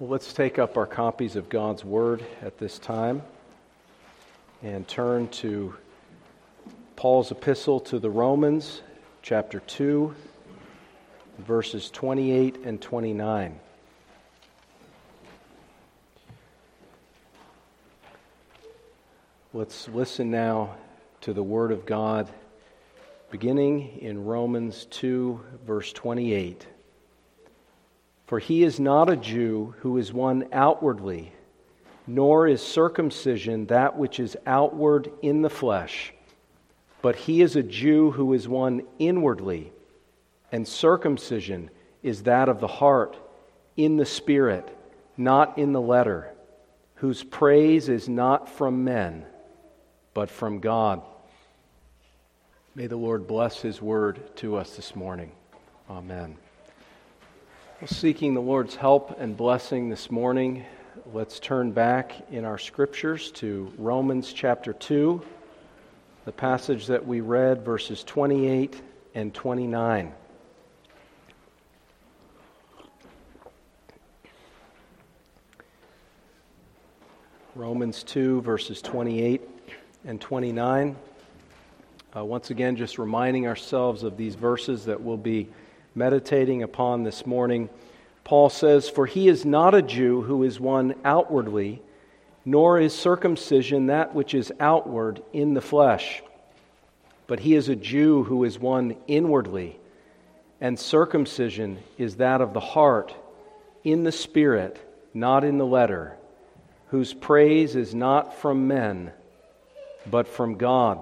Well, let's take up our copies of God's Word at this time and turn to Paul's epistle to the Romans, chapter 2, verses 28 and 29. Let's listen now to the Word of God, beginning in Romans 2, verse 28. For he is not a Jew who is one outwardly, nor is circumcision that which is outward in the flesh, but he is a Jew who is one inwardly, and circumcision is that of the heart, in the spirit, not in the letter, whose praise is not from men, but from God. May the Lord bless his word to us this morning. Amen. Seeking the Lord's help and blessing this morning, let's turn back in our scriptures to Romans chapter 2, the passage that we read, verses 28 and 29. Romans 2, verses 28 and 29. Uh, once again, just reminding ourselves of these verses that we'll be meditating upon this morning, Paul says, For he is not a Jew who is one outwardly, nor is circumcision that which is outward in the flesh, but he is a Jew who is one inwardly, and circumcision is that of the heart, in the spirit, not in the letter, whose praise is not from men, but from God.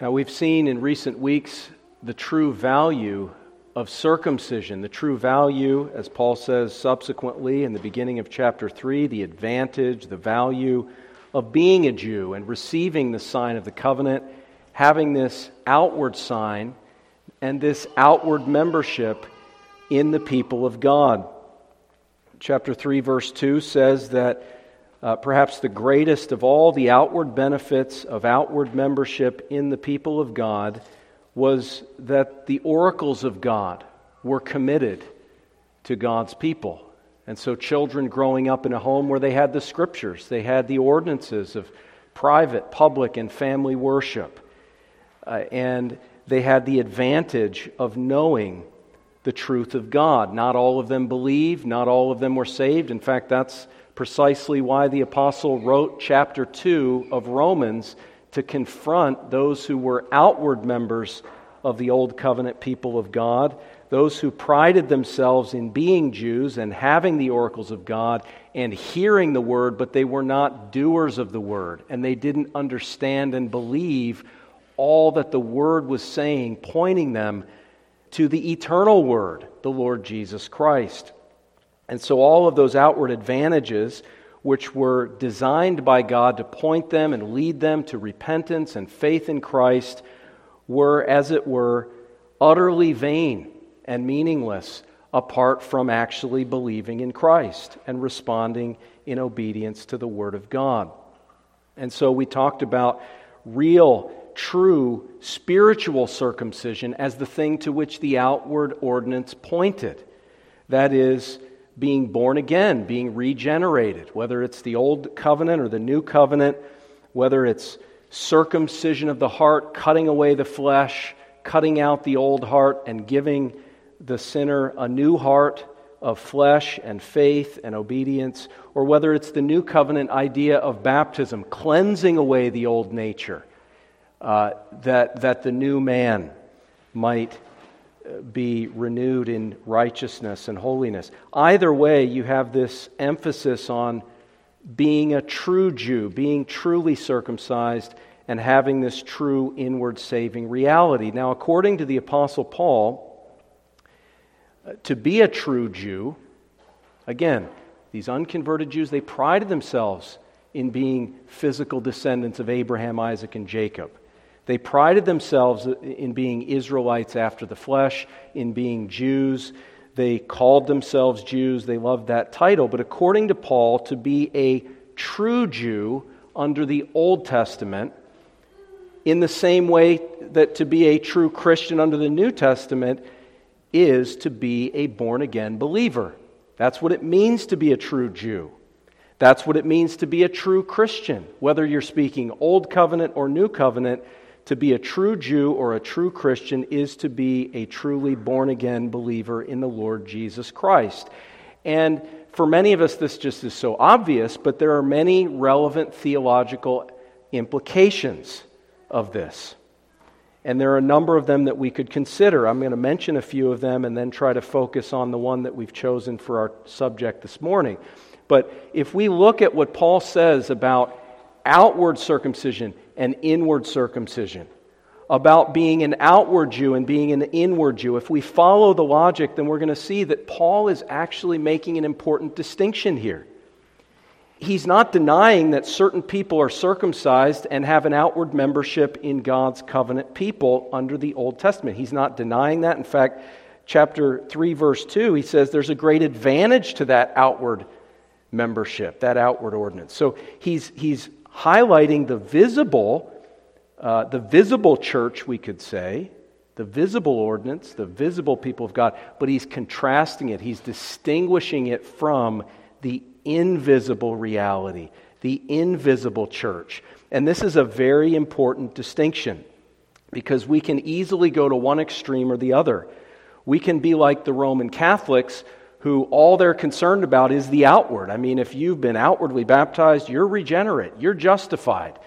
Now, we've seen in recent weeks the true value of circumcision, the true value, as Paul says subsequently in the beginning of chapter 3, the advantage, the value of being a Jew and receiving the sign of the covenant, having this outward sign and this outward membership in the people of God. Chapter 3, verse 2 says that uh, perhaps the greatest of all the outward benefits of outward membership in the people of God was that the oracles of God were committed to God's people. And so, children growing up in a home where they had the scriptures, they had the ordinances of private, public, and family worship. Uh, and they had the advantage of knowing the truth of God. Not all of them believed, not all of them were saved. In fact, that's precisely why the apostle wrote chapter 2 of Romans to confront those who were outward members of the Old Covenant people of God, those who prided themselves in being Jews and having the oracles of God and hearing the word, but they were not doers of the word, and they didn't understand and believe all that the word was saying, pointing them to the eternal word, the Lord Jesus Christ. And so all of those outward advantages which were designed by God to point them and lead them to repentance and faith in Christ, were, as it were, utterly vain and meaningless apart from actually believing in Christ and responding in obedience to the Word of God. And so we talked about real, true spiritual circumcision as the thing to which the outward ordinance pointed. That is, being born again, being regenerated, whether it's the old covenant or the new covenant, whether it's circumcision of the heart, cutting away the flesh, cutting out the old heart, and giving the sinner a new heart of flesh and faith and obedience, or whether it's the new covenant idea of baptism, cleansing away the old nature, uh, that, that the new man might be renewed in righteousness and holiness. Either way, you have this emphasis on being a true Jew, being truly circumcised, and having this true inward saving reality. Now, according to the Apostle Paul, uh, to be a true Jew, again, these unconverted Jews, they prided themselves in being physical descendants of Abraham, Isaac, and Jacob. They prided themselves in being Israelites after the flesh, in being Jews. They called themselves Jews. They loved that title. But according to Paul, to be a true Jew under the Old Testament, in the same way that to be a true Christian under the New Testament is to be a born again believer. That's what it means to be a true Jew. That's what it means to be a true Christian. Whether you're speaking Old Covenant or New Covenant, to be a true Jew or a true Christian is to be a truly born again believer in the Lord Jesus Christ. And for many of us, this just is so obvious, but there are many relevant theological implications of this. And there are a number of them that we could consider. I'm going to mention a few of them and then try to focus on the one that we've chosen for our subject this morning. But if we look at what Paul says about outward circumcision and inward circumcision, about being an outward Jew and being an inward Jew, if we follow the logic, then we're going to see that Paul is actually making an important distinction here he's not denying that certain people are circumcised and have an outward membership in God's covenant people under the Old Testament. He's not denying that. In fact, chapter 3, verse 2, he says there's a great advantage to that outward membership, that outward ordinance. So he's, he's highlighting the visible, uh, the visible church, we could say, the visible ordinance, the visible people of God, but he's contrasting it, he's distinguishing it from the invisible reality, the invisible church. And this is a very important distinction because we can easily go to one extreme or the other. We can be like the Roman Catholics who all they're concerned about is the outward. I mean, if you've been outwardly baptized, you're regenerate, you're justified.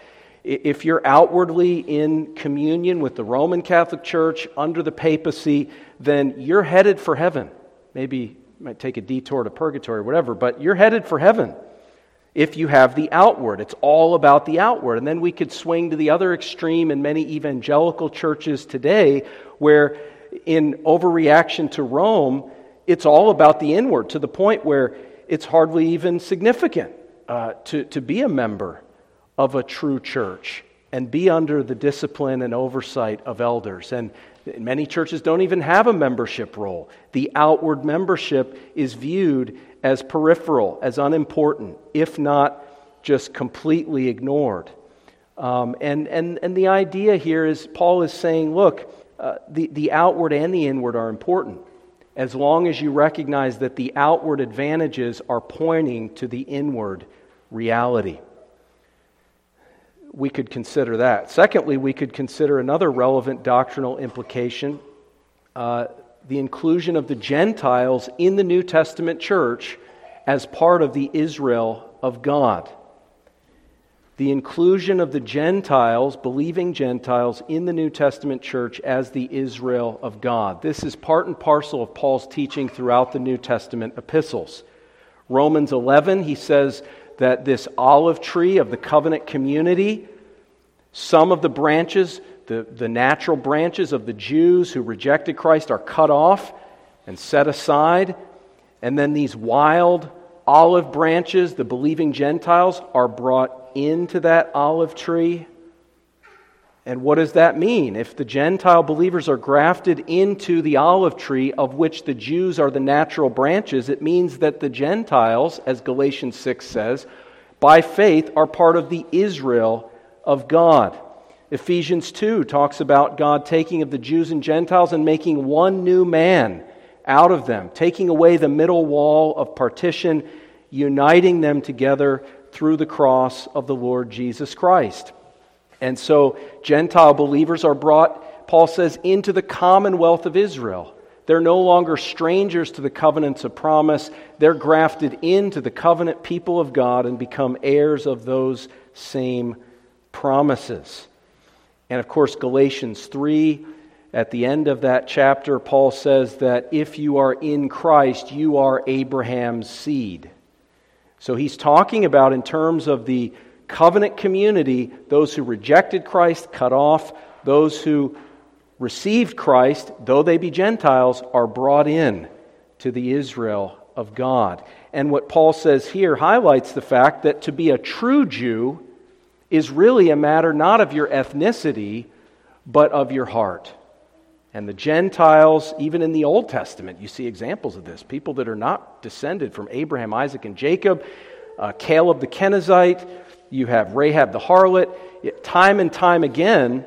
If you're outwardly in communion with the Roman Catholic Church under the papacy, then you're headed for heaven. Maybe you might take a detour to purgatory or whatever, but you're headed for heaven if you have the outward. It's all about the outward. And then we could swing to the other extreme in many evangelical churches today, where in overreaction to Rome, it's all about the inward to the point where it's hardly even significant uh, to, to be a member of a true church and be under the discipline and oversight of elders. And Many churches don't even have a membership roll. The outward membership is viewed as peripheral, as unimportant, if not just completely ignored. Um, and, and, and the idea here is Paul is saying, look, uh, the, the outward and the inward are important, as long as you recognize that the outward advantages are pointing to the inward reality we could consider that. Secondly, we could consider another relevant doctrinal implication uh, the inclusion of the Gentiles in the New Testament church as part of the Israel of God. The inclusion of the Gentiles, believing Gentiles, in the New Testament church as the Israel of God. This is part and parcel of Paul's teaching throughout the New Testament epistles. Romans 11, he says, that this olive tree of the covenant community, some of the branches, the, the natural branches of the Jews who rejected Christ, are cut off and set aside. And then these wild olive branches, the believing Gentiles, are brought into that olive tree and what does that mean? If the Gentile believers are grafted into the olive tree of which the Jews are the natural branches, it means that the Gentiles, as Galatians 6 says, by faith are part of the Israel of God. Ephesians 2 talks about God taking of the Jews and Gentiles and making one new man out of them, taking away the middle wall of partition, uniting them together through the cross of the Lord Jesus Christ. And so Gentile believers are brought, Paul says, into the commonwealth of Israel. They're no longer strangers to the covenants of promise. They're grafted into the covenant people of God and become heirs of those same promises. And of course, Galatians 3, at the end of that chapter, Paul says that if you are in Christ, you are Abraham's seed. So he's talking about, in terms of the covenant community, those who rejected Christ, cut off, those who received Christ, though they be Gentiles, are brought in to the Israel of God. And what Paul says here highlights the fact that to be a true Jew is really a matter not of your ethnicity, but of your heart. And the Gentiles, even in the Old Testament, you see examples of this. People that are not descended from Abraham, Isaac, and Jacob, uh, Caleb the Kenizzite, you have Rahab the harlot. Time and time again,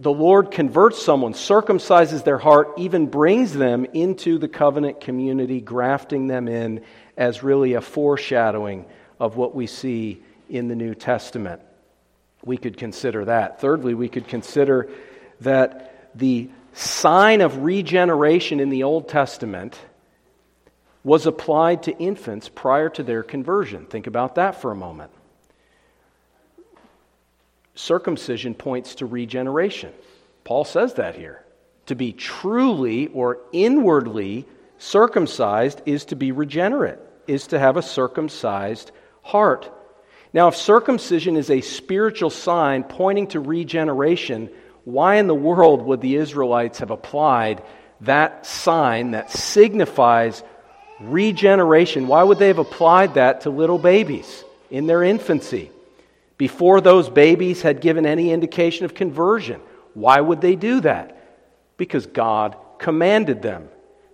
the Lord converts someone, circumcises their heart, even brings them into the covenant community, grafting them in as really a foreshadowing of what we see in the New Testament. We could consider that. Thirdly, we could consider that the sign of regeneration in the Old Testament was applied to infants prior to their conversion. Think about that for a moment. Circumcision points to regeneration. Paul says that here. To be truly or inwardly circumcised is to be regenerate, is to have a circumcised heart. Now, if circumcision is a spiritual sign pointing to regeneration, why in the world would the Israelites have applied that sign that signifies regeneration? Why would they have applied that to little babies in their infancy? before those babies had given any indication of conversion. Why would they do that? Because God commanded them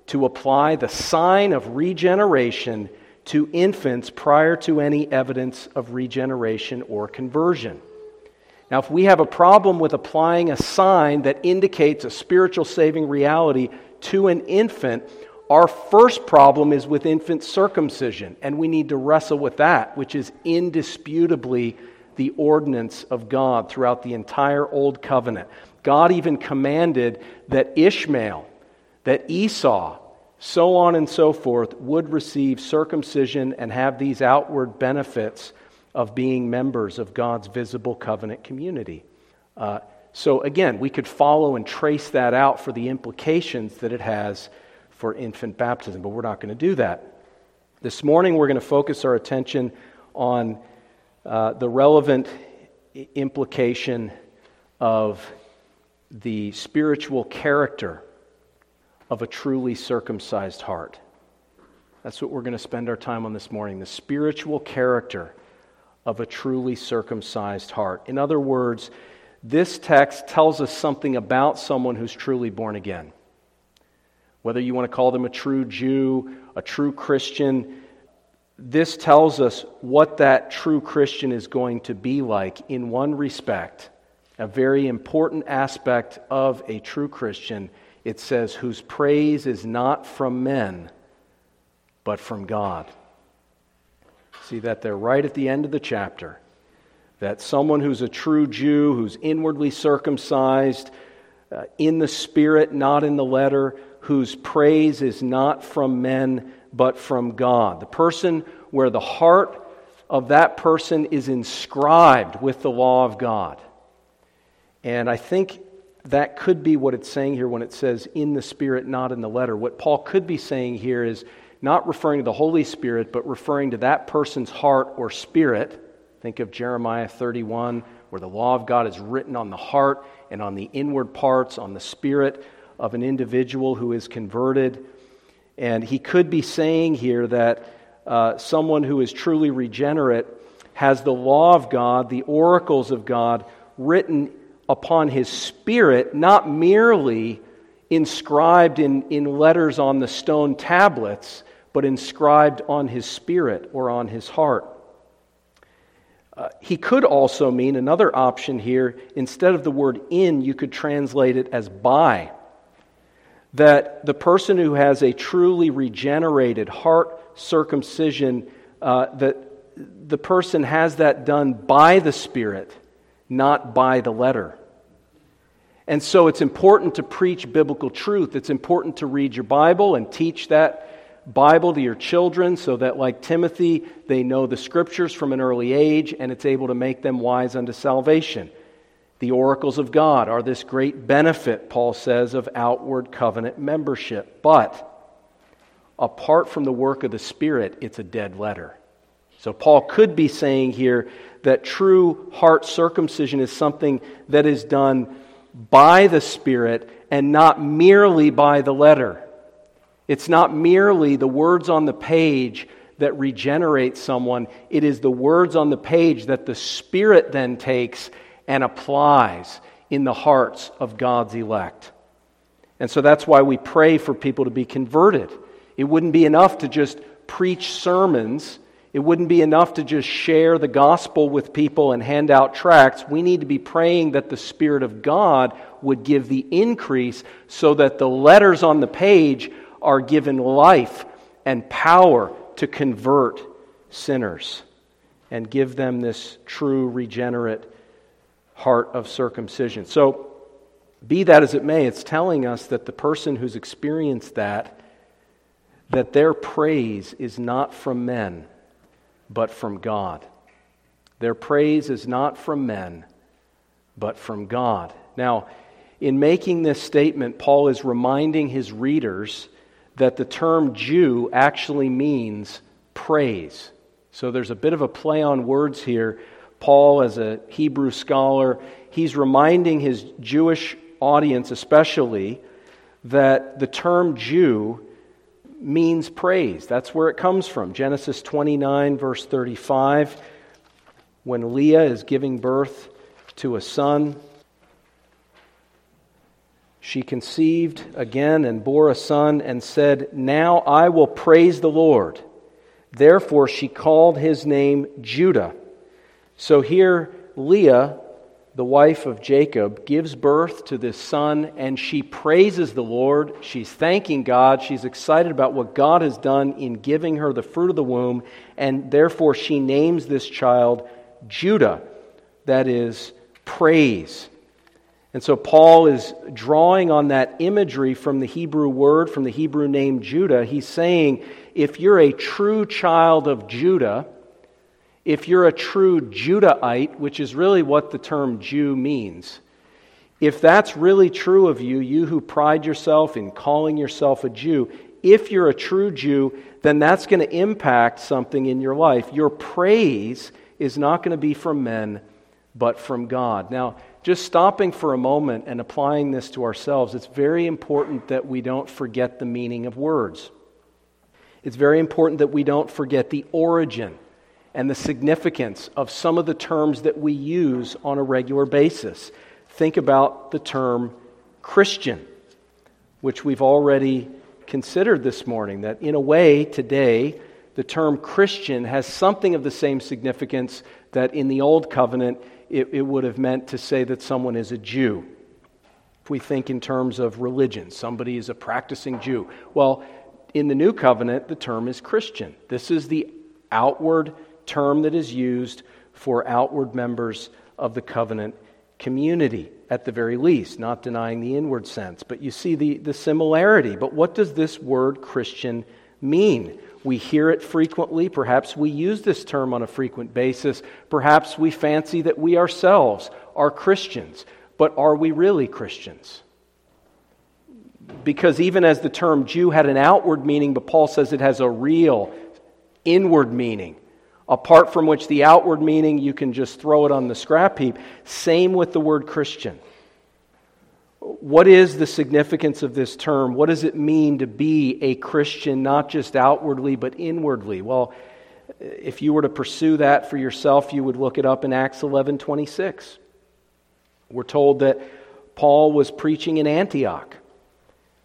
to apply the sign of regeneration to infants prior to any evidence of regeneration or conversion. Now, if we have a problem with applying a sign that indicates a spiritual saving reality to an infant, our first problem is with infant circumcision, and we need to wrestle with that, which is indisputably the ordinance of God throughout the entire Old Covenant. God even commanded that Ishmael, that Esau, so on and so forth, would receive circumcision and have these outward benefits of being members of God's visible covenant community. Uh, so, again, we could follow and trace that out for the implications that it has for infant baptism, but we're not going to do that. This morning, we're going to focus our attention on uh, the relevant implication of the spiritual character of a truly circumcised heart. That's what we're going to spend our time on this morning the spiritual character of a truly circumcised heart. In other words, this text tells us something about someone who's truly born again. Whether you want to call them a true Jew, a true Christian, this tells us what that true Christian is going to be like in one respect. A very important aspect of a true Christian, it says, whose praise is not from men, but from God. See that there right at the end of the chapter. That someone who's a true Jew, who's inwardly circumcised, uh, in the spirit, not in the letter, whose praise is not from men, but from God. The person where the heart of that person is inscribed with the law of God. And I think that could be what it's saying here when it says in the Spirit, not in the letter. What Paul could be saying here is not referring to the Holy Spirit, but referring to that person's heart or spirit. Think of Jeremiah 31, where the law of God is written on the heart and on the inward parts, on the spirit of an individual who is converted. And he could be saying here that uh, someone who is truly regenerate has the law of God, the oracles of God, written upon his spirit, not merely inscribed in, in letters on the stone tablets, but inscribed on his spirit or on his heart. Uh, he could also mean another option here. Instead of the word in, you could translate it as by that the person who has a truly regenerated heart circumcision, uh, that the person has that done by the Spirit, not by the letter. And so it's important to preach biblical truth. It's important to read your Bible and teach that Bible to your children so that, like Timothy, they know the scriptures from an early age and it's able to make them wise unto salvation. The oracles of God are this great benefit, Paul says, of outward covenant membership. But apart from the work of the Spirit, it's a dead letter. So Paul could be saying here that true heart circumcision is something that is done by the Spirit and not merely by the letter. It's not merely the words on the page that regenerate someone, it is the words on the page that the Spirit then takes and applies in the hearts of God's elect. And so that's why we pray for people to be converted. It wouldn't be enough to just preach sermons It wouldn't be enough to just share the gospel with people and hand out tracts. We need to be praying that the Spirit of God would give the increase so that the letters on the page are given life and power to convert sinners and give them this true regenerate heart of circumcision. So, be that as it may, it's telling us that the person who's experienced that, that their praise is not from men, but from God. Their praise is not from men, but from God. Now, in making this statement, Paul is reminding his readers that the term Jew actually means praise. So there's a bit of a play on words here. Paul, as a Hebrew scholar, he's reminding his Jewish audience, especially, that the term Jew means praise. That's where it comes from. Genesis 29, verse 35, when Leah is giving birth to a son, she conceived again and bore a son and said, Now I will praise the Lord. Therefore she called his name Judah. So here, Leah the wife of Jacob, gives birth to this son, and she praises the Lord. She's thanking God. She's excited about what God has done in giving her the fruit of the womb, and therefore she names this child Judah, that is, praise. And so Paul is drawing on that imagery from the Hebrew word, from the Hebrew name Judah. He's saying, if you're a true child of Judah, if you're a true Judahite, which is really what the term Jew means, if that's really true of you, you who pride yourself in calling yourself a Jew, if you're a true Jew, then that's going to impact something in your life. Your praise is not going to be from men, but from God. Now, just stopping for a moment and applying this to ourselves, it's very important that we don't forget the meaning of words. It's very important that we don't forget the origin and the significance of some of the terms that we use on a regular basis. Think about the term Christian, which we've already considered this morning, that in a way today, the term Christian has something of the same significance that in the Old Covenant it, it, would have meant to say that someone is a Jew. If we think in terms of religion, somebody is a practicing Jew. Well, in the New Covenant, the term is Christian. This is the outward term that is used for outward members of the covenant community, at the very least, not denying the inward sense. But you see the, the similarity. But what does this word Christian mean? We hear it frequently. Perhaps we use this term on a frequent basis. Perhaps we fancy that we ourselves are Christians. But are we really Christians? Because even as the term Jew had an outward meaning, but Paul says it has a real inward meaning apart from which the outward meaning you can just throw it on the scrap heap. Same with the word Christian. What is the significance of this term? What does it mean to be a Christian, not just outwardly, but inwardly? Well, if you were to pursue that for yourself, you would look it up in Acts 11 26. We're told that Paul was preaching in Antioch.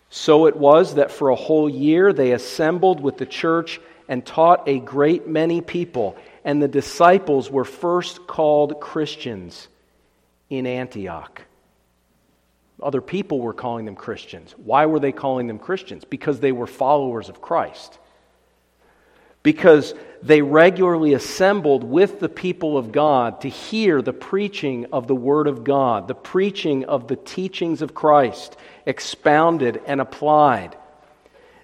So it was that for a whole year they assembled with the church and taught a great many people, and the disciples were first called Christians in Antioch. Other people were calling them Christians. Why were they calling them Christians? Because they were followers of Christ. Because they regularly assembled with the people of God to hear the preaching of the Word of God, the preaching of the teachings of Christ, expounded and applied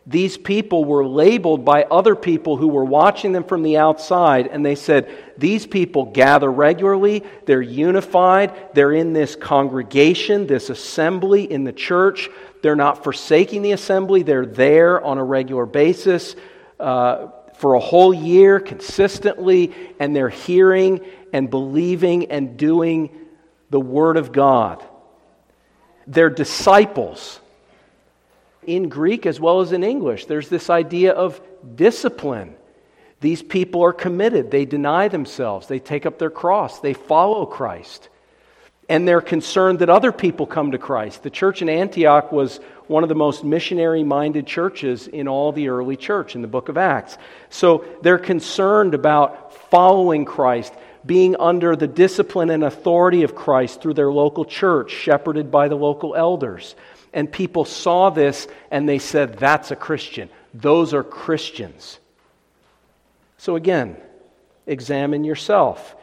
these people were labeled by other people who were watching them from the outside, and they said, These people gather regularly, they're unified, they're in this congregation, this assembly in the church. They're not forsaking the assembly, they're there on a regular basis uh, for a whole year consistently, and they're hearing and believing and doing the Word of God. They're disciples in Greek as well as in English. There's this idea of discipline. These people are committed, they deny themselves, they take up their cross, they follow Christ. and they're concerned that other people come to Christ. The church in Antioch was one of the most missionary minded churches in all the early church in the book of Acts. So they're concerned about following Christ, being under the discipline and authority of Christ through their local church, shepherded by the local elders. And people saw this and they said, That's a Christian. Those are Christians. So again, examine yourself.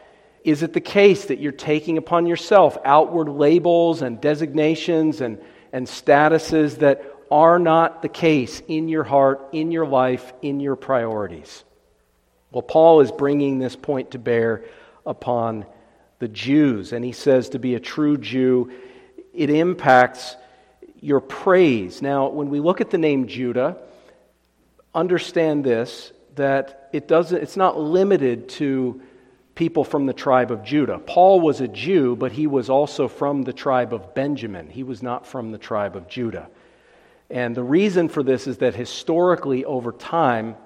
Is it the case that you're taking upon yourself outward labels and designations and, and statuses that are not the case in your heart, in your life, in your priorities? Well, Paul is bringing this point to bear upon the Jews, and he says to be a true Jew, it impacts your praise. Now, when we look at the name Judah, understand this that it doesn't, it's not limited to people from the tribe of Judah. Paul was a Jew, but he was also from the tribe of Benjamin. He was not from the tribe of Judah. And the reason for this is that historically, over time,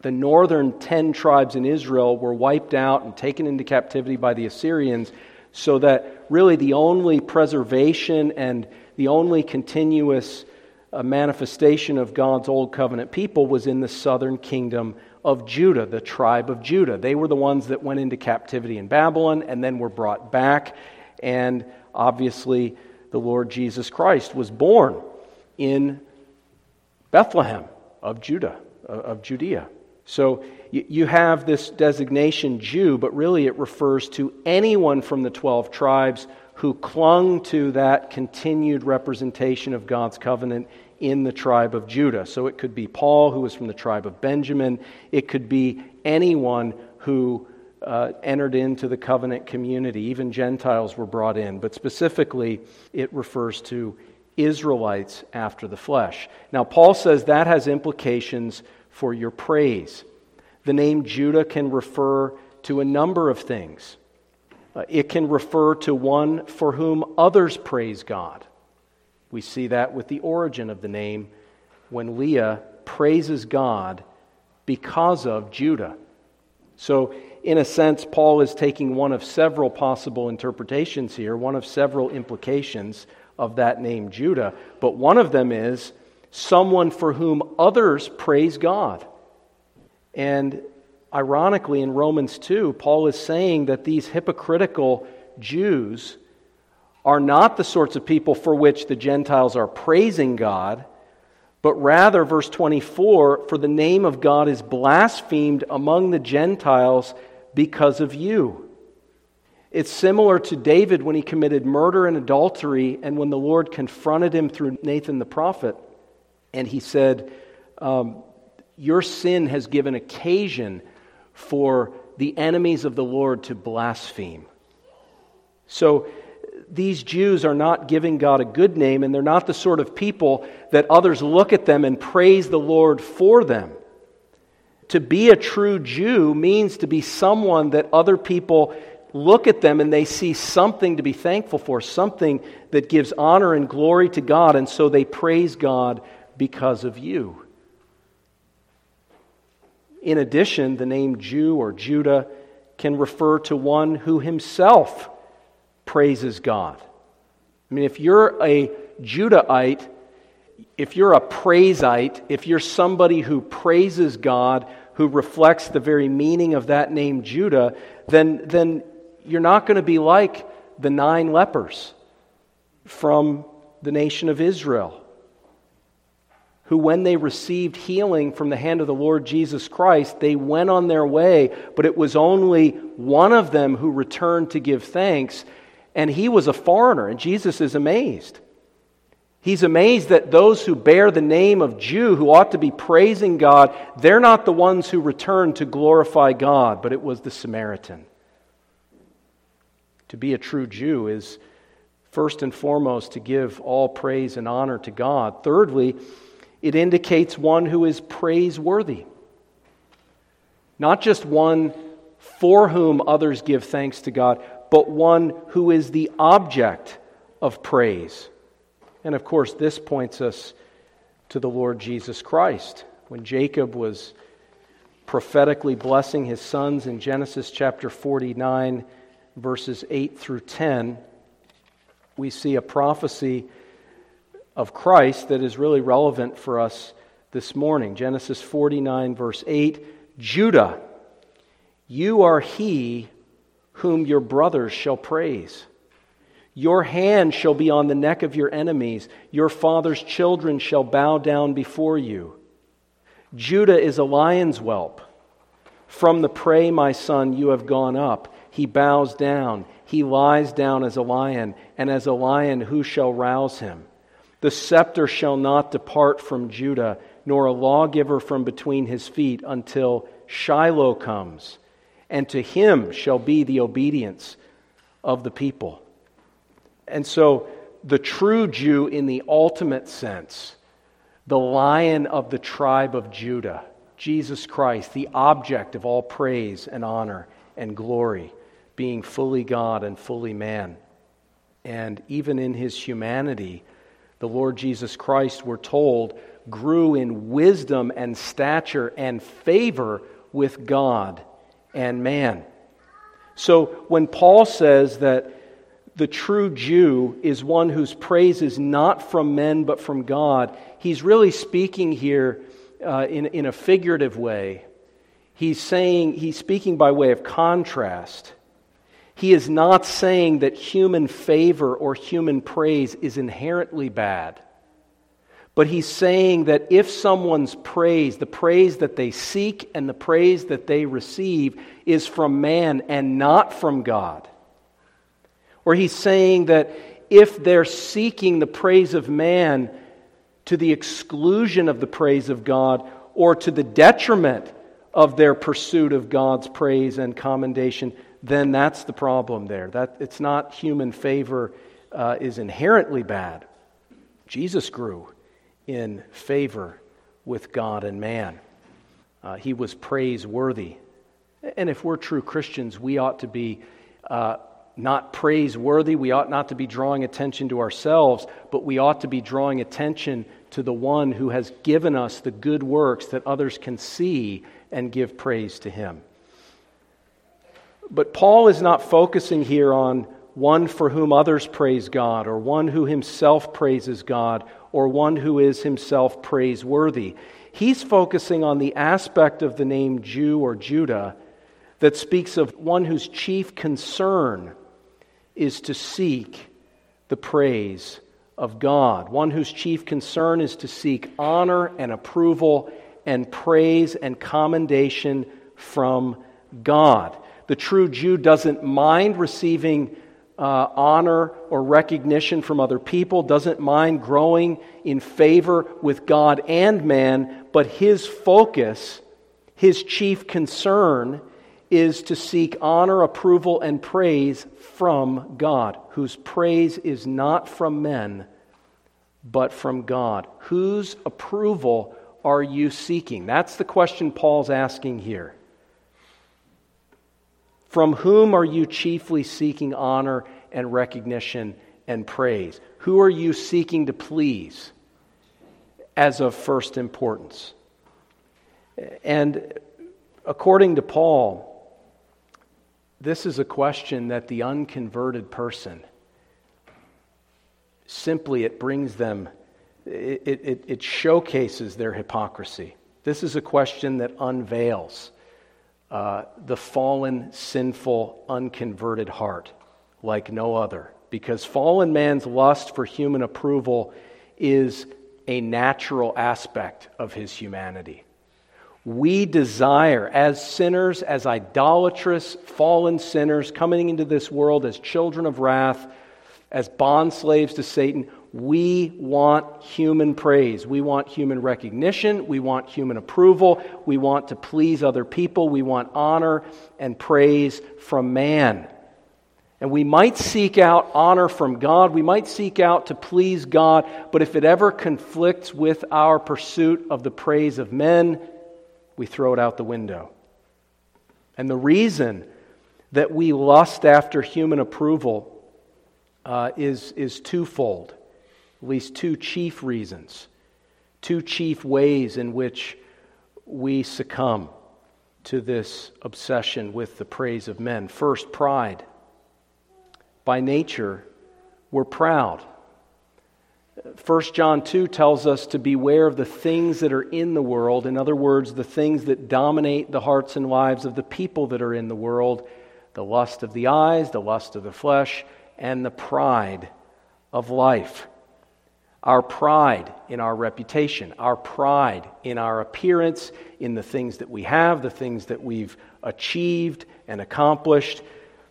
the northern 10 tribes in Israel were wiped out and taken into captivity by the Assyrians, so that really the only preservation and the only continuous uh, manifestation of God's old covenant people was in the southern kingdom of Judah, the tribe of Judah. They were the ones that went into captivity in Babylon and then were brought back. And obviously, the Lord Jesus Christ was born in Bethlehem of Judah, of Judea. So you have this designation Jew, but really it refers to anyone from the 12 tribes who clung to that continued representation of God's covenant in the tribe of Judah. So it could be Paul, who was from the tribe of Benjamin. It could be anyone who uh, entered into the covenant community. Even Gentiles were brought in. But specifically, it refers to Israelites after the flesh. Now, Paul says that has implications for your praise. The name Judah can refer to a number of things. Uh, it can refer to one for whom others praise God. We see that with the origin of the name when Leah praises God because of Judah. So, in a sense, Paul is taking one of several possible interpretations here, one of several implications of that name Judah. But one of them is someone for whom others praise God. And ironically, in Romans 2, Paul is saying that these hypocritical Jews are not the sorts of people for which the Gentiles are praising God, but rather, verse 24, for the name of God is blasphemed among the Gentiles because of you. It's similar to David when he committed murder and adultery, and when the Lord confronted him through Nathan the prophet, and he said, um, Your sin has given occasion for the enemies of the Lord to blaspheme. So, these Jews are not giving God a good name, and they're not the sort of people that others look at them and praise the Lord for them. To be a true Jew means to be someone that other people look at them and they see something to be thankful for, something that gives honor and glory to God, and so they praise God because of you. In addition, the name Jew or Judah can refer to one who himself praises God. I mean, if you're a Judahite, if you're a praiseite, if you're somebody who praises God, who reflects the very meaning of that name Judah, then, then you're not going to be like the nine lepers from the nation of Israel, who, when they received healing from the hand of the Lord Jesus Christ, they went on their way, but it was only one of them who returned to give thanks and he was a foreigner, and Jesus is amazed. He's amazed that those who bear the name of Jew, who ought to be praising God, they're not the ones who return to glorify God, but it was the Samaritan. To be a true Jew is first and foremost to give all praise and honor to God. Thirdly, it indicates one who is praiseworthy, not just one for whom others give thanks to God, but one who is the object of praise. And of course, this points us to the Lord Jesus Christ. When Jacob was prophetically blessing his sons in Genesis chapter 49, verses 8 through 10, we see a prophecy of Christ that is really relevant for us this morning. Genesis 49, verse 8 Judah, you are he whom your brothers shall praise. Your hand shall be on the neck of your enemies. Your father's children shall bow down before you. Judah is a lion's whelp. From the prey, my son, you have gone up. He bows down. He lies down as a lion, and as a lion, who shall rouse him? The scepter shall not depart from Judah, nor a lawgiver from between his feet until Shiloh comes, and to him shall be the obedience of the people. And so, the true Jew, in the ultimate sense, the lion of the tribe of Judah, Jesus Christ, the object of all praise and honor and glory, being fully God and fully man. And even in his humanity, the Lord Jesus Christ, we're told, grew in wisdom and stature and favor with God and man. So when Paul says that the true Jew is one whose praise is not from men but from God, he's really speaking here uh, in, in a figurative way. He's saying, he's speaking by way of contrast. He is not saying that human favor or human praise is inherently bad. But he's saying that if someone's praise, the praise that they seek and the praise that they receive, is from man and not from God, or he's saying that if they're seeking the praise of man to the exclusion of the praise of God or to the detriment of their pursuit of God's praise and commendation, then that's the problem there. That it's not human favor uh, is inherently bad. Jesus grew in favor with God and man. Uh, he was praiseworthy. And if we're true Christians, we ought to be uh, not praiseworthy. We ought not to be drawing attention to ourselves, but we ought to be drawing attention to the one who has given us the good works that others can see and give praise to him. But Paul is not focusing here on one for whom others praise God, or one who himself praises God, or one who is himself praiseworthy. He's focusing on the aspect of the name Jew or Judah that speaks of one whose chief concern is to seek the praise of God, one whose chief concern is to seek honor and approval and praise and commendation from God. The true Jew doesn't mind receiving uh, honor or recognition from other people, doesn't mind growing in favor with God and man, but his focus, his chief concern, is to seek honor, approval, and praise from God, whose praise is not from men, but from God. Whose approval are you seeking? That's the question Paul's asking here. From whom are you chiefly seeking honor and recognition and praise? Who are you seeking to please as of first importance? And according to Paul, this is a question that the unconverted person simply it brings them it, it, it showcases their hypocrisy this is a question that unveils uh, the fallen sinful unconverted heart like no other. Because fallen man's lust for human approval is a natural aspect of his humanity. We desire, as sinners, as idolatrous, fallen sinners coming into this world as children of wrath, as bond slaves to Satan, we want human praise. We want human recognition. We want human approval. We want to please other people. We want honor and praise from man. And we might seek out honor from God. We might seek out to please God. But if it ever conflicts with our pursuit of the praise of men, we throw it out the window. And the reason that we lust after human approval uh, is, is twofold, at least two chief reasons, two chief ways in which we succumb to this obsession with the praise of men. First, pride. By nature, we're proud. 1 John 2 tells us to beware of the things that are in the world. In other words, the things that dominate the hearts and lives of the people that are in the world the lust of the eyes, the lust of the flesh, and the pride of life. Our pride in our reputation, our pride in our appearance, in the things that we have, the things that we've achieved and accomplished,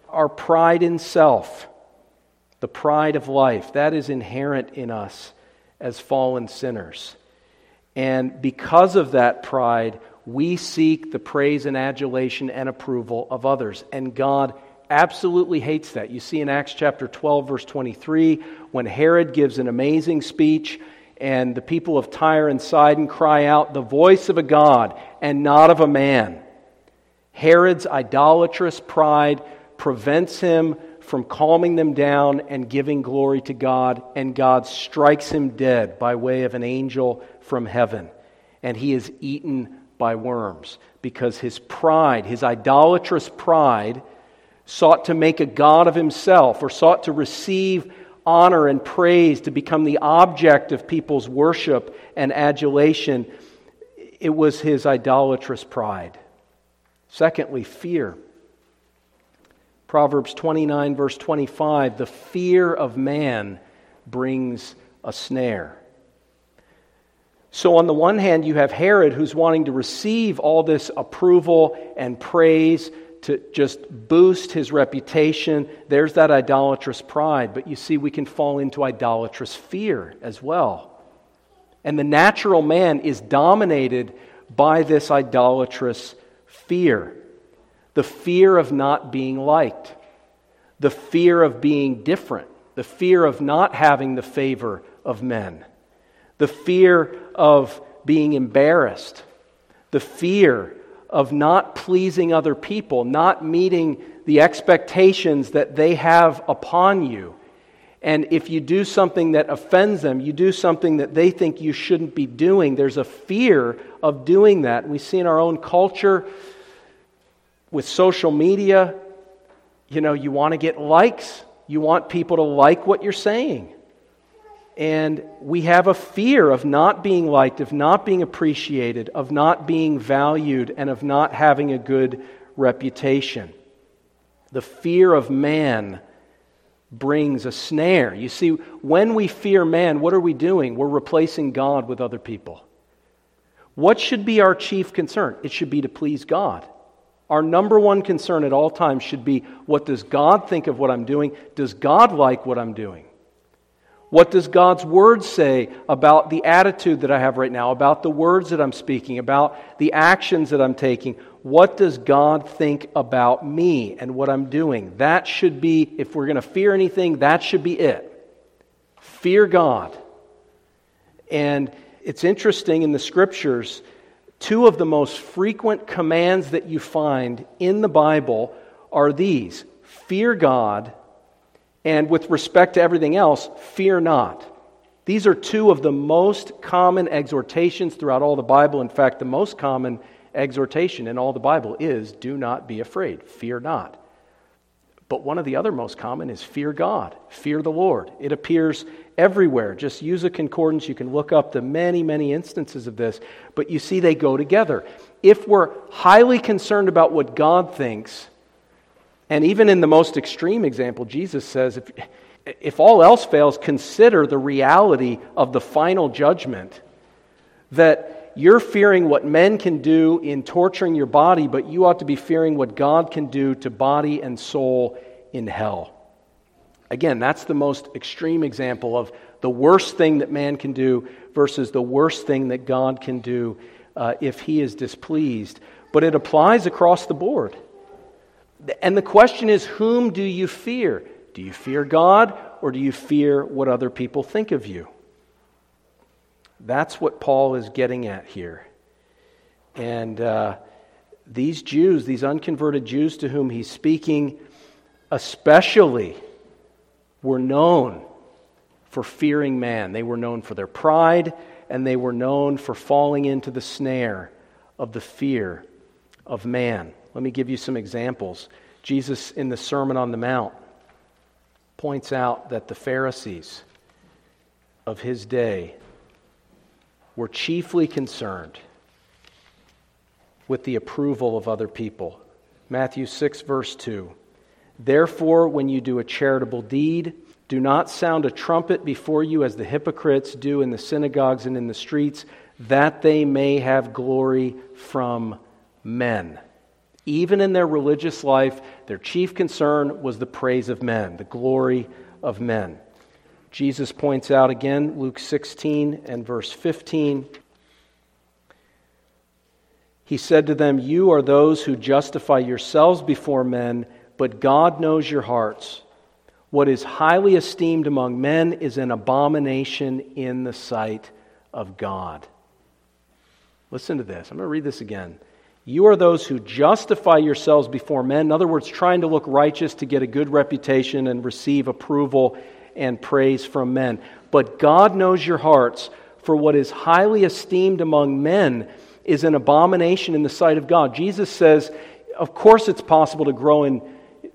our pride in self the pride of life, that is inherent in us as fallen sinners. And because of that pride, we seek the praise and adulation and approval of others. And God absolutely hates that. You see in Acts chapter 12, verse 23, when Herod gives an amazing speech, and the people of Tyre and Sidon cry out, The voice of a God and not of a man. Herod's idolatrous pride prevents him from calming them down and giving glory to God, and God strikes him dead by way of an angel from heaven. And he is eaten by worms because his pride, his idolatrous pride, sought to make a God of himself or sought to receive honor and praise to become the object of people's worship and adulation. It was his idolatrous pride. Secondly, fear. Proverbs 29, verse 25 the fear of man brings a snare. So, on the one hand, you have Herod who's wanting to receive all this approval and praise to just boost his reputation. There's that idolatrous pride. But you see, we can fall into idolatrous fear as well. And the natural man is dominated by this idolatrous fear the fear of not being liked, the fear of being different, the fear of not having the favor of men, the fear of being embarrassed, the fear of not pleasing other people, not meeting the expectations that they have upon you. And if you do something that offends them, you do something that they think you shouldn't be doing, there's a fear of doing that. we see in our own culture with social media, you know, you want to get likes. You want people to like what you're saying. And we have a fear of not being liked, of not being appreciated, of not being valued, and of not having a good reputation. The fear of man brings a snare. You see, when we fear man, what are we doing? We're replacing God with other people. What should be our chief concern? It should be to please God. Our number one concern at all times should be what does God think of what I'm doing? Does God like what I'm doing? What does God's word say about the attitude that I have right now, about the words that I'm speaking, about the actions that I'm taking? What does God think about me and what I'm doing? That should be, if we're going to fear anything, that should be it. Fear God. And it's interesting in the scriptures Two of the most frequent commands that you find in the Bible are these fear God, and with respect to everything else, fear not. These are two of the most common exhortations throughout all the Bible. In fact, the most common exhortation in all the Bible is do not be afraid, fear not. But one of the other most common is fear God, fear the Lord. It appears everywhere. Just use a concordance. You can look up the many, many instances of this. But you see, they go together. If we're highly concerned about what God thinks, and even in the most extreme example, Jesus says, if, if all else fails, consider the reality of the final judgment that you're fearing what men can do in torturing your body, but you ought to be fearing what God can do to body and soul in hell. Again, that's the most extreme example of the worst thing that man can do versus the worst thing that God can do uh, if he is displeased. But it applies across the board. And the question is whom do you fear? Do you fear God or do you fear what other people think of you? That's what Paul is getting at here. And uh, these Jews, these unconverted Jews to whom he's speaking, especially were known for fearing man. They were known for their pride, and they were known for falling into the snare of the fear of man. Let me give you some examples. Jesus in the Sermon on the Mount, points out that the Pharisees of his day were chiefly concerned with the approval of other people. Matthew 6, verse 2. Therefore, when you do a charitable deed, do not sound a trumpet before you as the hypocrites do in the synagogues and in the streets, that they may have glory from men. Even in their religious life, their chief concern was the praise of men, the glory of men. Jesus points out again, Luke 16 and verse 15. He said to them, You are those who justify yourselves before men, but God knows your hearts. What is highly esteemed among men is an abomination in the sight of God. Listen to this. I'm going to read this again. You are those who justify yourselves before men. In other words, trying to look righteous to get a good reputation and receive approval and praise from men. But God knows your hearts, for what is highly esteemed among men is an abomination in the sight of God. Jesus says, of course, it's possible to grow in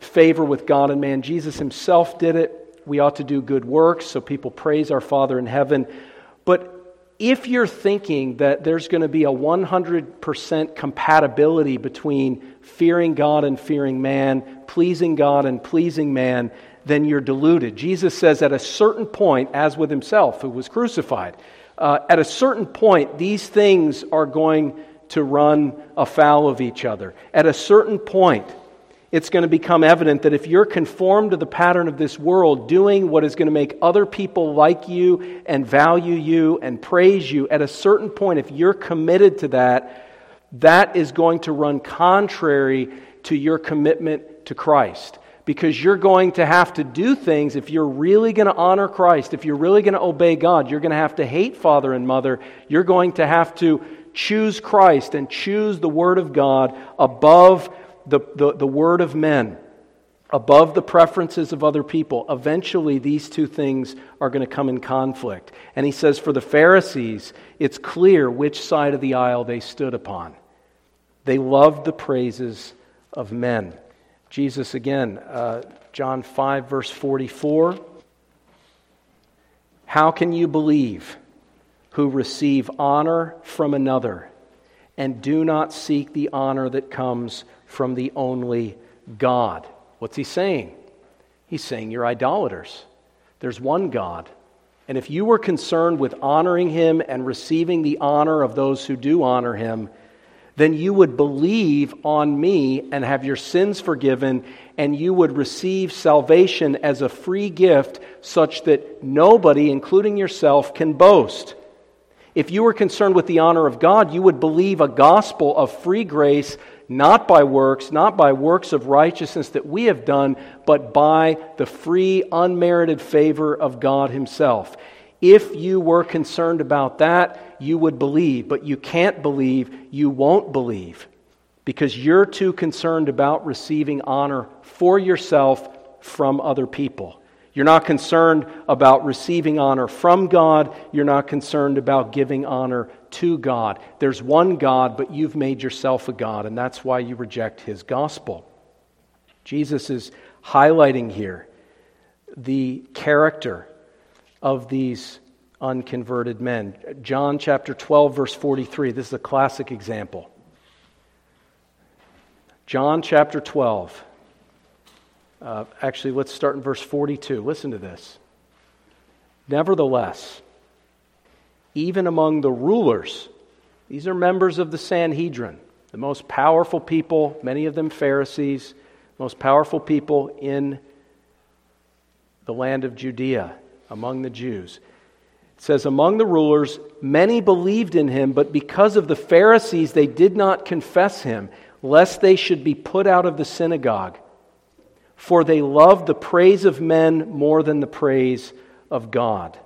favor with God and man. Jesus himself did it. We ought to do good works so people praise our Father in heaven. But if you're thinking that there's going to be a 100% compatibility between fearing God and fearing man, pleasing God and pleasing man, then you're deluded. Jesus says at a certain point, as with himself, who was crucified, uh, at a certain point, these things are going to run afoul of each other. At a certain point, it's going to become evident that if you're conformed to the pattern of this world, doing what is going to make other people like you and value you and praise you, at a certain point, if you're committed to that, that is going to run contrary to your commitment to Christ. Because you're going to have to do things, if you're really going to honor Christ, if you're really going to obey God, you're going to have to hate father and mother. You're going to have to choose Christ and choose the Word of God above the, the, the word of men above the preferences of other people, eventually these two things are going to come in conflict. And he says for the Pharisees, it's clear which side of the aisle they stood upon. They loved the praises of men. Jesus, again, uh, John 5, verse 44. How can you believe who receive honor from another and do not seek the honor that comes from the only God. What's he saying? He's saying you're idolaters. There's one God. And if you were concerned with honoring him and receiving the honor of those who do honor him, then you would believe on me and have your sins forgiven, and you would receive salvation as a free gift, such that nobody, including yourself, can boast. If you were concerned with the honor of God, you would believe a gospel of free grace not by works, not by works of righteousness that we have done, but by the free, unmerited favor of God Himself. If you were concerned about that, you would believe, but you can't believe, you won't believe, because you're too concerned about receiving honor for yourself from other people. You're not concerned about receiving honor from God. You're not concerned about giving honor to God. There's one God, but you've made yourself a God, and that's why you reject his gospel. Jesus is highlighting here the character of these unconverted men. John chapter 12, verse 43. This is a classic example. John chapter 12 uh, actually, let's start in verse 42. Listen to this. Nevertheless, even among the rulers, these are members of the Sanhedrin, the most powerful people, many of them Pharisees, most powerful people in the land of Judea, among the Jews. It says, Among the rulers, many believed in him, but because of the Pharisees, they did not confess him, lest they should be put out of the synagogue for they loved the praise of men more than the praise of God.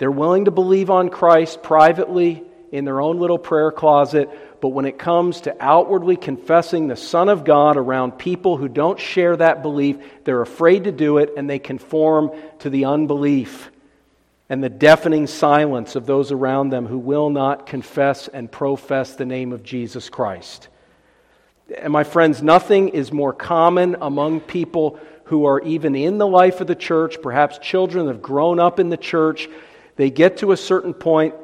They're willing to believe on Christ privately in their own little prayer closet, but when it comes to outwardly confessing the Son of God around people who don't share that belief, they're afraid to do it and they conform to the unbelief and the deafening silence of those around them who will not confess and profess the name of Jesus Christ. And my friends, nothing is more common among people who are even in the life of the church, perhaps children that have grown up in the church, they get to a certain point,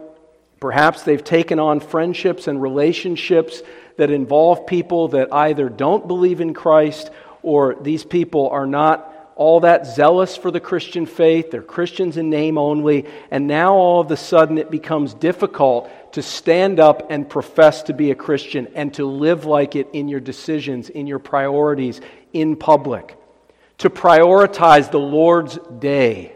perhaps they've taken on friendships and relationships that involve people that either don't believe in Christ or these people are not all that zealous for the Christian faith. They're Christians in name only. And now all of a sudden it becomes difficult to stand up and profess to be a Christian and to live like it in your decisions, in your priorities, in public. To prioritize the Lord's day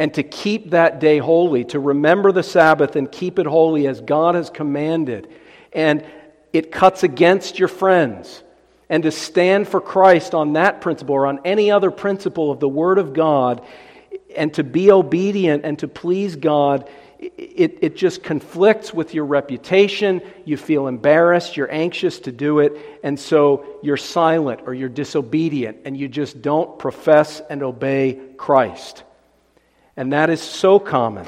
and to keep that day holy, to remember the Sabbath and keep it holy as God has commanded. And it cuts against your friends. And to stand for Christ on that principle or on any other principle of the Word of God and to be obedient and to please God, it, it just conflicts with your reputation. You feel embarrassed, you're anxious to do it, and so you're silent or you're disobedient and you just don't profess and obey Christ. And that is so common.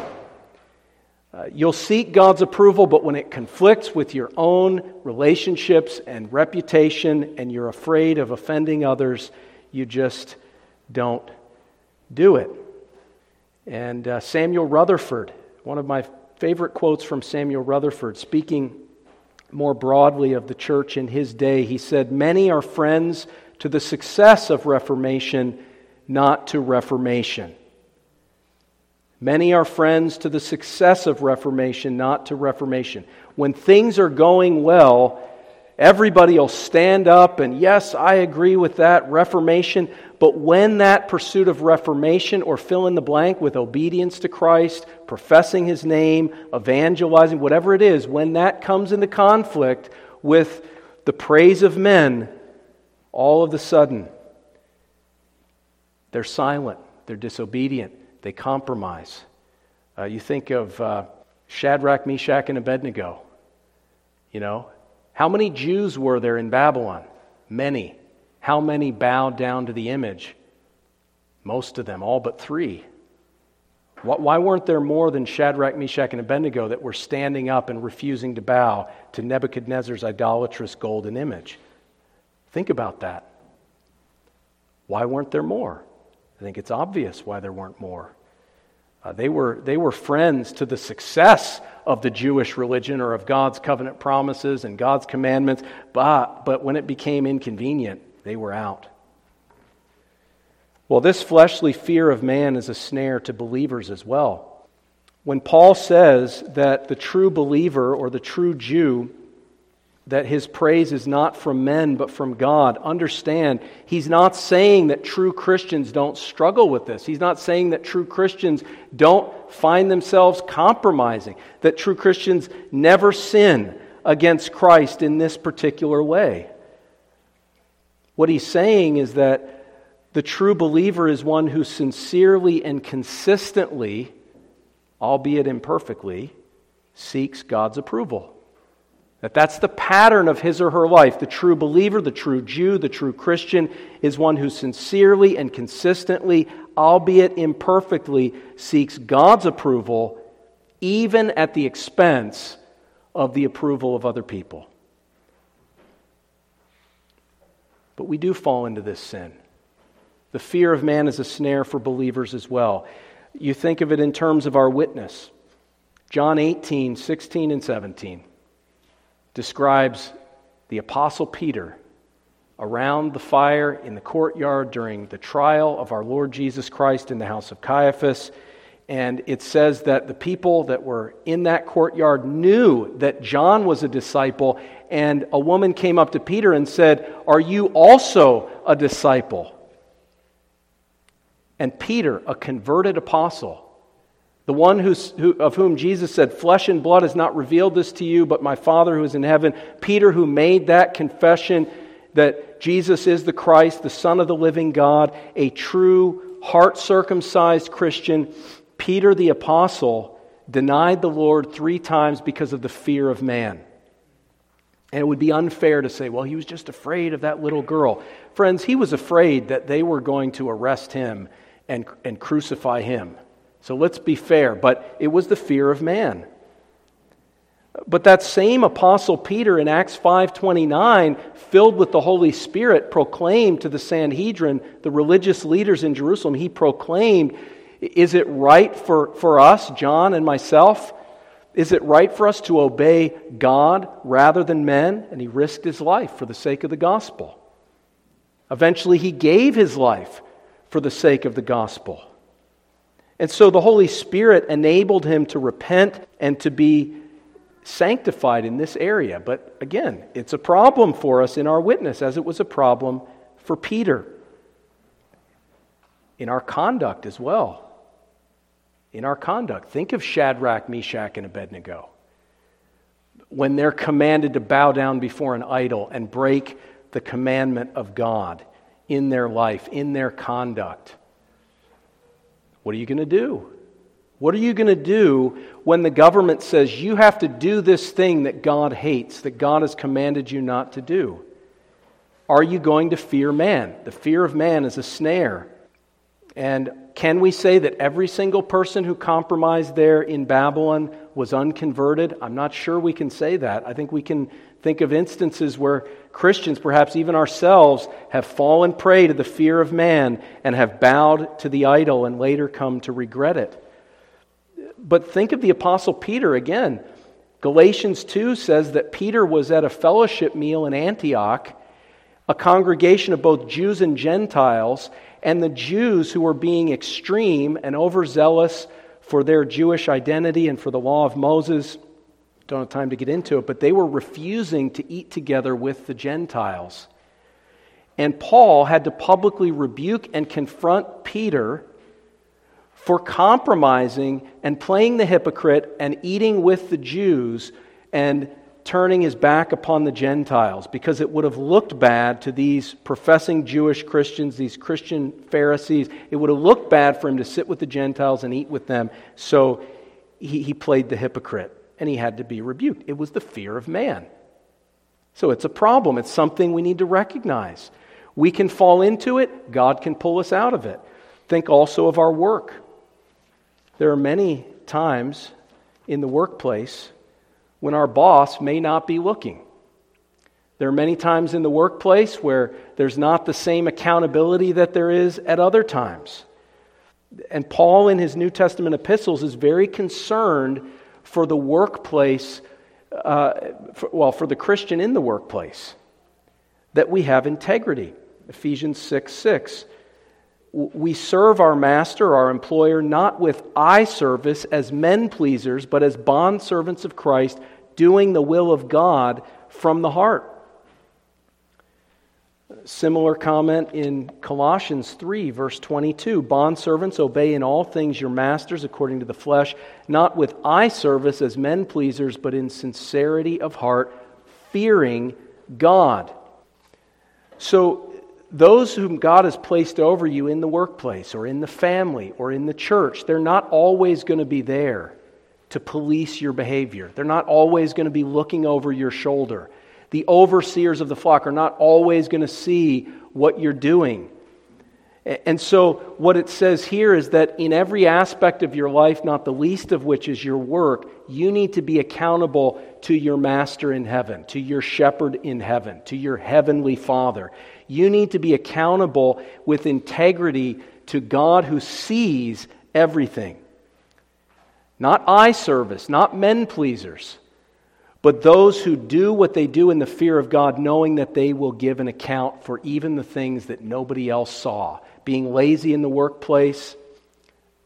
Uh, you'll seek God's approval, but when it conflicts with your own relationships and reputation, and you're afraid of offending others, you just don't do it. And uh, Samuel Rutherford, one of my favorite quotes from Samuel Rutherford, speaking more broadly of the church in his day, he said, Many are friends to the success of Reformation, not to Reformation. Many are friends to the success of Reformation, not to Reformation. When things are going well, everybody will stand up and, yes, I agree with that, Reformation. But when that pursuit of Reformation, or fill in the blank with obedience to Christ, professing his name, evangelizing, whatever it is, when that comes into conflict with the praise of men, all of a sudden, they're silent, they're disobedient, they compromise. Uh, you think of uh, Shadrach, Meshach, and Abednego. You know, how many Jews were there in Babylon? Many. How many bowed down to the image? Most of them, all but three. Why weren't there more than Shadrach, Meshach, and Abednego that were standing up and refusing to bow to Nebuchadnezzar's idolatrous golden image? Think about that. Why weren't there more? I think it's obvious why there weren't more. Uh, they, were, they were friends to the success of the Jewish religion or of God's covenant promises and God's commandments, but, but when it became inconvenient, they were out. Well, this fleshly fear of man is a snare to believers as well. When Paul says that the true believer or the true Jew that his praise is not from men but from God. Understand, he's not saying that true Christians don't struggle with this. He's not saying that true Christians don't find themselves compromising, that true Christians never sin against Christ in this particular way. What he's saying is that the true believer is one who sincerely and consistently, albeit imperfectly, seeks God's approval. That that's the pattern of his or her life. The true believer, the true Jew, the true Christian is one who sincerely and consistently, albeit imperfectly, seeks God's approval even at the expense of the approval of other people. But we do fall into this sin. The fear of man is a snare for believers as well. You think of it in terms of our witness. John 18, 16, and 17 describes the Apostle Peter around the fire in the courtyard during the trial of our Lord Jesus Christ in the house of Caiaphas. And it says that the people that were in that courtyard knew that John was a disciple. And a woman came up to Peter and said, Are you also a disciple? And Peter, a converted apostle, the one who, of whom Jesus said, Flesh and blood has not revealed this to you, but my Father who is in heaven. Peter, who made that confession that Jesus is the Christ, the Son of the living God, a true, heart circumcised Christian. Peter the Apostle denied the Lord three times because of the fear of man. And it would be unfair to say, well, he was just afraid of that little girl. Friends, he was afraid that they were going to arrest him and, and crucify him. So let's be fair, but it was the fear of man. But that same apostle Peter in Acts 5:29, filled with the Holy Spirit, proclaimed to the Sanhedrin, the religious leaders in Jerusalem, he proclaimed, "Is it right for, for us, John and myself? Is it right for us to obey God rather than men?" And he risked his life for the sake of the gospel. Eventually, he gave his life for the sake of the gospel. And so the Holy Spirit enabled him to repent and to be sanctified in this area. But again, it's a problem for us in our witness, as it was a problem for Peter. In our conduct as well. In our conduct. Think of Shadrach, Meshach, and Abednego. When they're commanded to bow down before an idol and break the commandment of God in their life, in their conduct. What are you going to do? What are you going to do when the government says you have to do this thing that God hates, that God has commanded you not to do? Are you going to fear man? The fear of man is a snare. And can we say that every single person who compromised there in Babylon was unconverted? I'm not sure we can say that. I think we can think of instances where Christians, perhaps even ourselves, have fallen prey to the fear of man and have bowed to the idol and later come to regret it. But think of the Apostle Peter again. Galatians 2 says that Peter was at a fellowship meal in Antioch, a congregation of both Jews and Gentiles, and the Jews who were being extreme and overzealous for their Jewish identity and for the law of Moses. Don't have time to get into it, but they were refusing to eat together with the Gentiles. And Paul had to publicly rebuke and confront Peter for compromising and playing the hypocrite and eating with the Jews and turning his back upon the Gentiles because it would have looked bad to these professing Jewish Christians, these Christian Pharisees. It would have looked bad for him to sit with the Gentiles and eat with them. So he, he played the hypocrite and he had to be rebuked. It was the fear of man. So it's a problem. It's something we need to recognize. We can fall into it, God can pull us out of it. Think also of our work. There are many times in the workplace when our boss may not be looking. There are many times in the workplace where there's not the same accountability that there is at other times. And Paul, in his New Testament epistles, is very concerned for the workplace, uh, for, well, for the Christian in the workplace, that we have integrity. Ephesians 6 6 we serve our master, our employer, not with eye service as men pleasers, but as bond servants of Christ, doing the will of God from the heart. Similar comment in Colossians 3, verse 22. Bondservants, obey in all things your masters according to the flesh, not with eye service as men pleasers, but in sincerity of heart, fearing God. So, those whom God has placed over you in the workplace or in the family or in the church, they're not always going to be there to police your behavior. They're not always going to be looking over your shoulder. The overseers of the flock are not always going to see what you're doing. And so, what it says here is that in every aspect of your life, not the least of which is your work, you need to be accountable to your master in heaven, to your shepherd in heaven, to your heavenly father. You need to be accountable with integrity to God who sees everything. Not eye service, not men pleasers, but those who do what they do in the fear of God, knowing that they will give an account for even the things that nobody else saw being lazy in the workplace,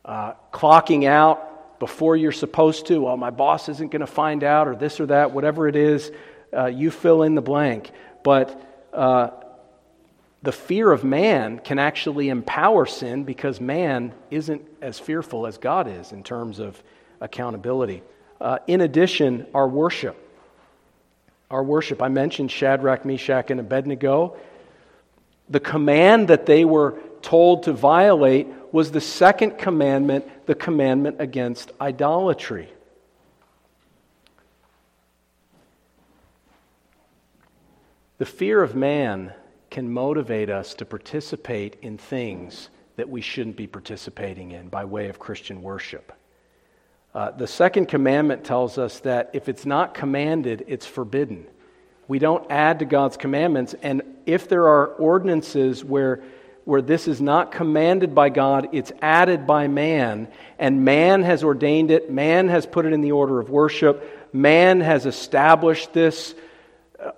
uh, clocking out before you're supposed to. Well, my boss isn't going to find out, or this or that, whatever it is, uh, you fill in the blank. But uh, the fear of man can actually empower sin because man isn't as fearful as God is in terms of accountability. Uh, in addition, our worship. Our worship. I mentioned Shadrach, Meshach, and Abednego. The command that they were told to violate was the second commandment, the commandment against idolatry. The fear of man can motivate us to participate in things that we shouldn't be participating in by way of Christian worship. Uh, the second commandment tells us that if it's not commanded, it's forbidden. We don't add to God's commandments, and if there are ordinances where where this is not commanded by God, it's added by man, and man has ordained it, man has put it in the order of worship, man has established this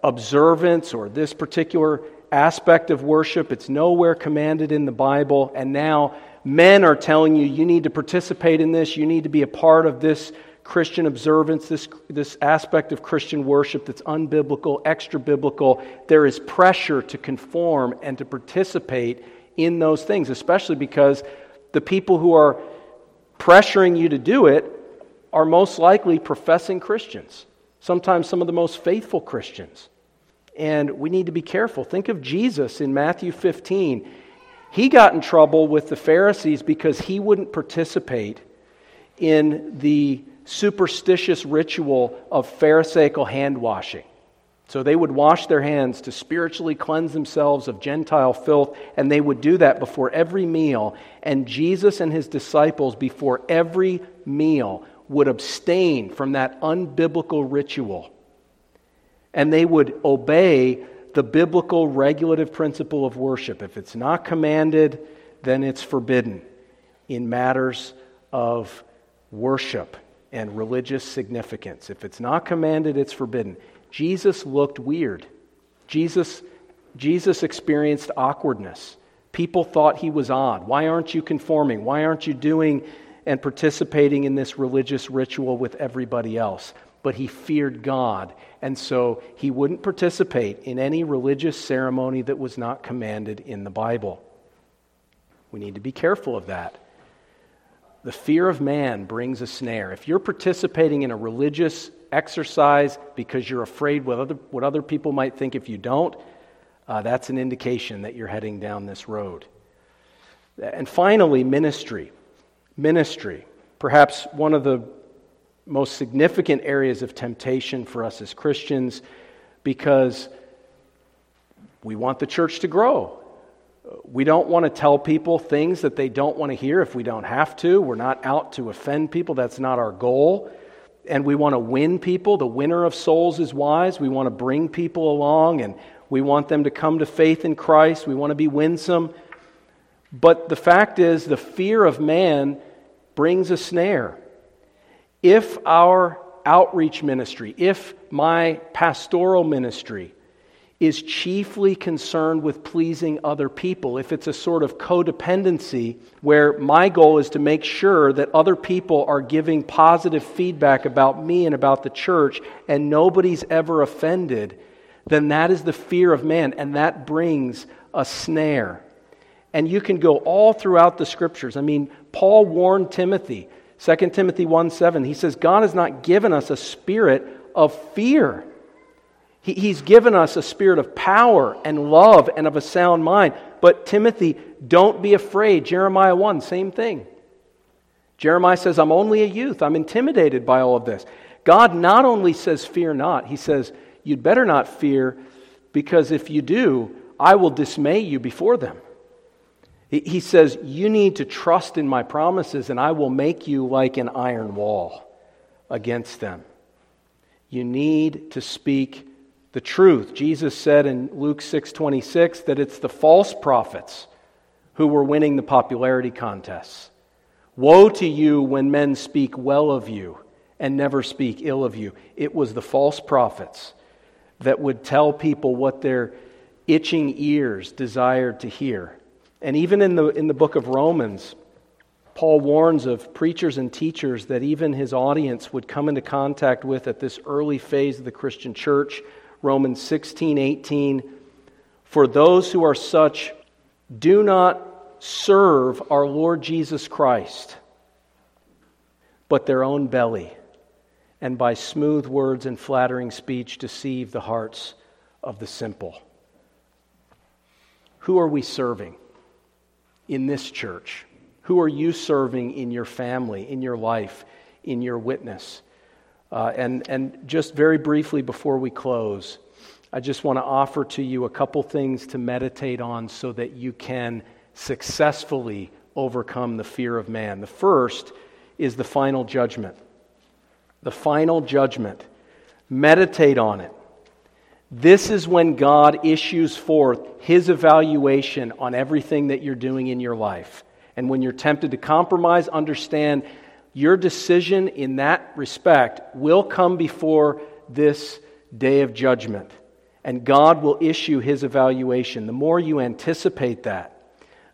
observance or this particular aspect of worship. It's nowhere commanded in the Bible, and now men are telling you you need to participate in this, you need to be a part of this Christian observance, this, this aspect of Christian worship that's unbiblical, extra biblical. There is pressure to conform and to participate in those things, especially because the people who are pressuring you to do it are most likely professing Christians, sometimes some of the most faithful Christians. And we need to be careful. Think of Jesus in Matthew 15. He got in trouble with the Pharisees because he wouldn't participate in the superstitious ritual of Pharisaical hand washing. So they would wash their hands to spiritually cleanse themselves of Gentile filth, and they would do that before every meal. And Jesus and his disciples, before every meal, would abstain from that unbiblical ritual. And they would obey the biblical regulative principle of worship. If it's not commanded, then it's forbidden in matters of worship and religious significance. If it's not commanded, it's forbidden. Jesus looked weird. Jesus, Jesus experienced awkwardness. People thought he was odd. Why aren't you conforming? Why aren't you doing and participating in this religious ritual with everybody else? But he feared God, and so he wouldn't participate in any religious ceremony that was not commanded in the Bible. We need to be careful of that. The fear of man brings a snare. If you're participating in a religious exercise because you're afraid what other, what other people might think if you don't, uh, that's an indication that you're heading down this road. And finally, ministry. Ministry. Perhaps one of the most significant areas of temptation for us as Christians because we want the church to grow. We don't want to tell people things that they don't want to hear if we don't have to. We're not out to offend people. That's not our goal and we want to win people. The winner of souls is wise. We want to bring people along and we want them to come to faith in Christ. We want to be winsome. But the fact is, the fear of man brings a snare. If our outreach ministry, if my pastoral ministry is chiefly concerned with pleasing other people, if it's a sort of codependency where my goal is to make sure that other people are giving positive feedback about me and about the church and nobody's ever offended, then that is the fear of man and that brings a snare. And you can go all throughout the scriptures. I mean, Paul warned Timothy, 2 Timothy 1 7, he says, God has not given us a spirit of fear he, he's given us a spirit of power and love and of a sound mind. But Timothy, don't be afraid. Jeremiah 1, same thing. Jeremiah says, I'm only a youth. I'm intimidated by all of this. God not only says, Fear not, He says, You'd better not fear, because if you do, I will dismay you before them. He says, You need to trust in my promises, and I will make you like an iron wall against them. You need to speak the truth. Jesus said in Luke 6:26 that it's the false prophets who were winning the popularity contests. Woe to you when men speak well of you and never speak ill of you. It was the false prophets that would tell people what their itching ears desired to hear. And even in the, in the book of Romans, Paul warns of preachers and teachers that even his audience would come into contact with at this early phase of the Christian church Romans 16, 18. For those who are such do not serve our Lord Jesus Christ, but their own belly, and by smooth words and flattering speech deceive the hearts of the simple. Who are we serving in this church? Who are you serving in your family, in your life, in your witness? Uh, and, and just very briefly before we close, I just want to offer to you a couple things to meditate on so that you can successfully overcome the fear of man. The first is the final judgment. the final judgment. Meditate on it. This is when God issues forth his evaluation on everything that you're doing in your life. And when you're tempted to compromise, understand your decision in that respect will come before this day of judgment. And God will issue his evaluation. The more you anticipate that,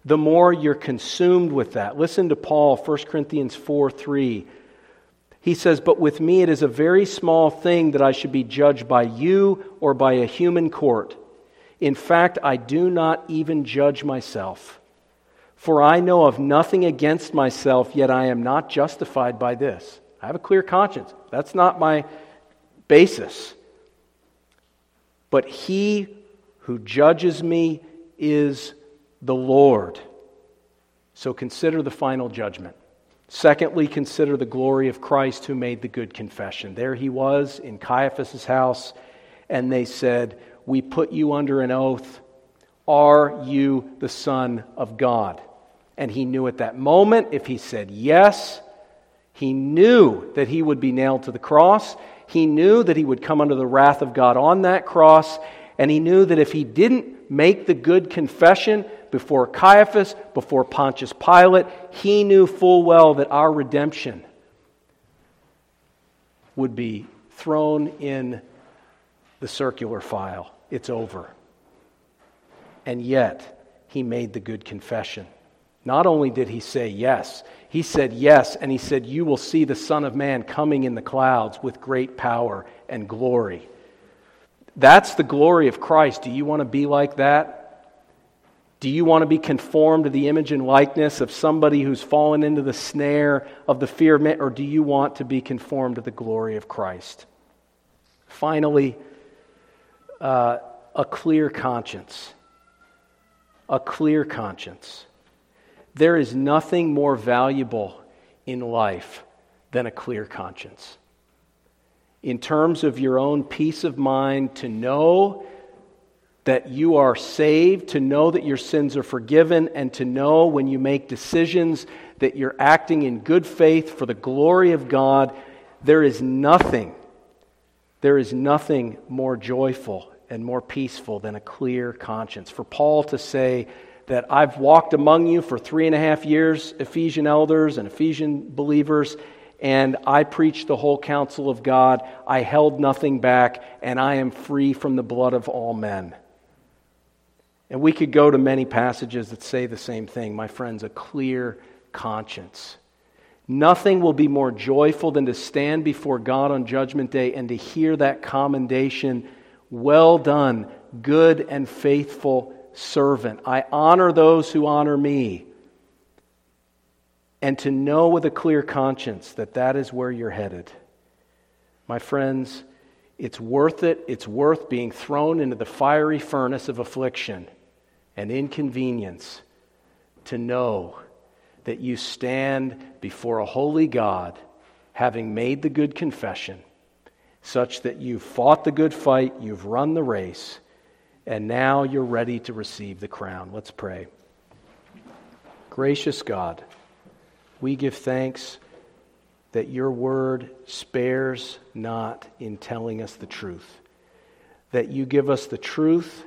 the more you're consumed with that. Listen to Paul, 1 Corinthians 4 3. He says, But with me it is a very small thing that I should be judged by you or by a human court. In fact, I do not even judge myself. For I know of nothing against myself, yet I am not justified by this. I have a clear conscience. That's not my basis. But he who judges me is the Lord. So consider the final judgment. Secondly, consider the glory of Christ who made the good confession. There he was in Caiaphas' house, and they said, We put you under an oath. Are you the Son of God? And he knew at that moment, if he said yes, he knew that he would be nailed to the cross. He knew that he would come under the wrath of God on that cross. And he knew that if he didn't make the good confession before Caiaphas, before Pontius Pilate, he knew full well that our redemption would be thrown in the circular file. It's over. And yet, he made the good confession. Not only did he say yes, he said yes, and he said, You will see the Son of Man coming in the clouds with great power and glory. That's the glory of Christ. Do you want to be like that? Do you want to be conformed to the image and likeness of somebody who's fallen into the snare of the fear of man, or do you want to be conformed to the glory of Christ? Finally, uh, a clear conscience. A clear conscience. There is nothing more valuable in life than a clear conscience. In terms of your own peace of mind, to know that you are saved, to know that your sins are forgiven, and to know when you make decisions that you're acting in good faith for the glory of God, there is nothing, there is nothing more joyful and more peaceful than a clear conscience. For Paul to say, that I've walked among you for three and a half years, Ephesian elders and Ephesian believers, and I preached the whole counsel of God. I held nothing back, and I am free from the blood of all men. And we could go to many passages that say the same thing, my friends, a clear conscience. Nothing will be more joyful than to stand before God on Judgment Day and to hear that commendation Well done, good and faithful servant. I honor those who honor me. And to know with a clear conscience that that is where you're headed. My friends, it's worth it. It's worth being thrown into the fiery furnace of affliction and inconvenience to know that you stand before a holy God having made the good confession, such that you've fought the good fight, you've run the race and now you're ready to receive the crown. Let's pray. Gracious God, we give thanks that your word spares not in telling us the truth, that you give us the truth,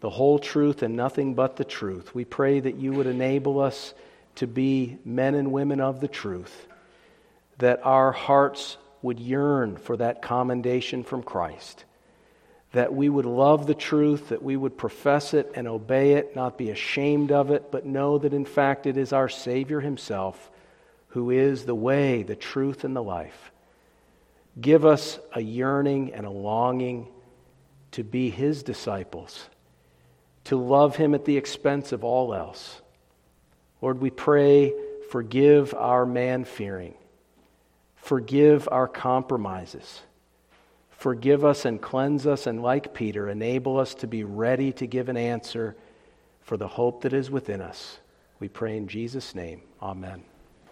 the whole truth, and nothing but the truth. We pray that you would enable us to be men and women of the truth, that our hearts would yearn for that commendation from Christ that we would love the truth, that we would profess it and obey it, not be ashamed of it, but know that in fact it is our Savior Himself who is the way, the truth, and the life. Give us a yearning and a longing to be His disciples, to love Him at the expense of all else. Lord, we pray, forgive our man fearing, forgive our compromises. Forgive us and cleanse us, and like Peter, enable us to be ready to give an answer for the hope that is within us. We pray in Jesus' name. Amen.